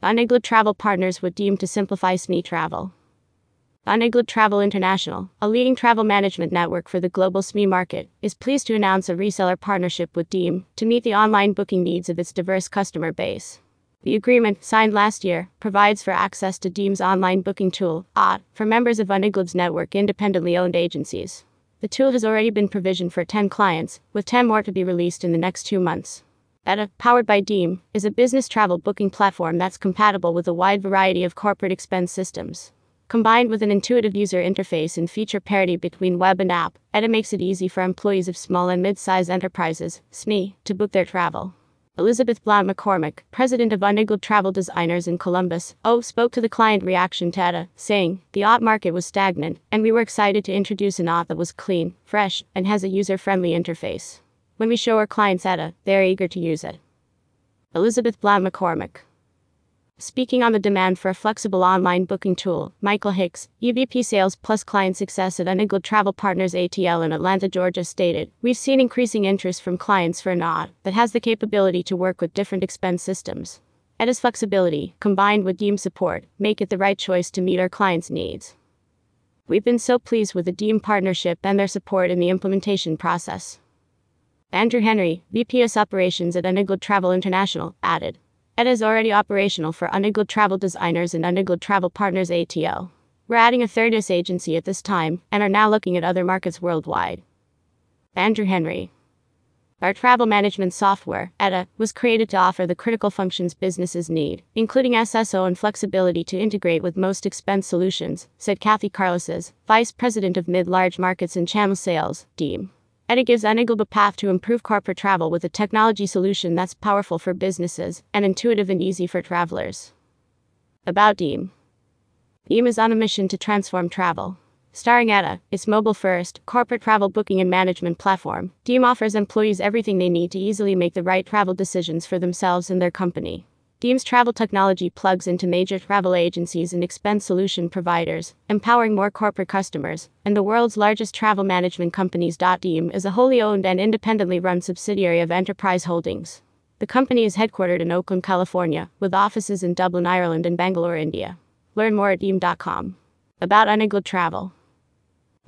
Uniglobe Travel partners with Deem to simplify SME travel. Uniglobe Travel International, a leading travel management network for the global SME market, is pleased to announce a reseller partnership with Deem to meet the online booking needs of its diverse customer base. The agreement, signed last year, provides for access to Deem's online booking tool, OT, for members of Uniglobe's network independently owned agencies. The tool has already been provisioned for 10 clients, with 10 more to be released in the next two months. ETA, powered by Deem, is a business travel booking platform that's compatible with a wide variety of corporate expense systems. Combined with an intuitive user interface and feature parity between web and app, ETA makes it easy for employees of small and mid-sized enterprises, SME, to book their travel. Elizabeth Blount McCormick, president of Uniglobe Travel Designers in Columbus, O, spoke to the client reaction to ETA, saying, The OT market was stagnant, and we were excited to introduce an OT that was clean, fresh, and has a user-friendly interface. When we show our clients ETA, they are eager to use it. Elizabeth Blount McCormick Speaking on the demand for a flexible online booking tool, Michael Hicks, EVP Sales Plus Client Success at Uniglobe Travel Partners ATL in Atlanta, Georgia, stated, We've seen increasing interest from clients for an OT that has the capability to work with different expense systems. ETA's flexibility, combined with Deem support, make it the right choice to meet our clients' needs. We've been so pleased with the Deem partnership and their support in the implementation process. Andrew Henry, VPS Operations at Uniglobe Travel International, added. ETA is already operational for Uniglobe Travel Designers and Uniglobe Travel Partners ATL. We're adding a third US agency at this time and are now looking at other markets worldwide. Andrew Henry. Our travel management software, ETA, was created to offer the critical functions businesses need, including SSO and flexibility to integrate with most expense solutions, said Kathy Carloses, Vice President of Mid Large Markets and Channel Sales, Deem. ETA gives Uniglobe a path to improve corporate travel with a technology solution that's powerful for businesses and intuitive and easy for travelers. About Deem Deem is on a mission to transform travel. Starring ETA, its mobile first, corporate travel booking and management platform, Deem offers employees everything they need to easily make the right travel decisions for themselves and their company. Deem's travel technology plugs into major travel agencies and expense solution providers, empowering more corporate customers, and the world's largest travel management companies. Deem is a wholly owned and independently run subsidiary of Enterprise Holdings. The company is headquartered in Oakland, California, with offices in Dublin, Ireland, and Bangalore, India. Learn more at deem.com. About Uniglobe Travel.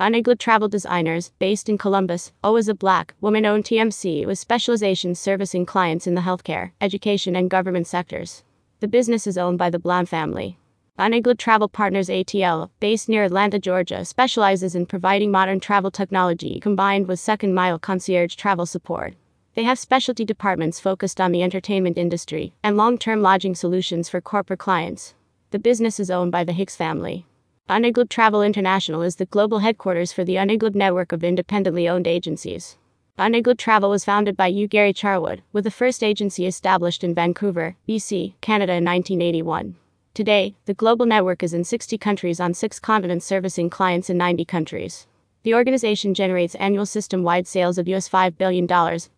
Uniglobe Travel Designers, based in Columbus, O is a black, woman owned TMC with specializations servicing clients in the healthcare, education, and government sectors. The business is owned by the Blount family. Uniglobe Travel Partners ATL, based near Atlanta, Georgia, specializes in providing modern travel technology combined with second mile concierge travel support. They have specialty departments focused on the entertainment industry and long term lodging solutions for corporate clients. The business is owned by the Hicks family. Uniglobe Travel International is the global headquarters for the Uniglobe network of independently owned agencies. Uniglobe Travel was founded by U. Gary Charlwood, with the first agency established in Vancouver, BC, Canada in 1981. Today, the global network is in 60 countries on six continents servicing clients in 90 countries. The organization generates annual system wide sales of US $5 billion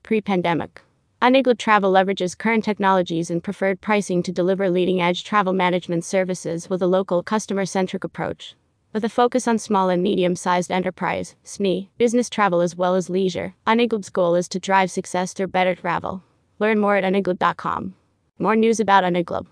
pre pandemic. Uniglobe Travel leverages current technologies and preferred pricing to deliver leading edge travel management services with a local customer centric approach. With a focus on small and medium sized enterprise, SME, business travel as well as leisure, Uniglobe's goal is to drive success through better travel. Learn more at uniglobe.com. More news about Uniglobe.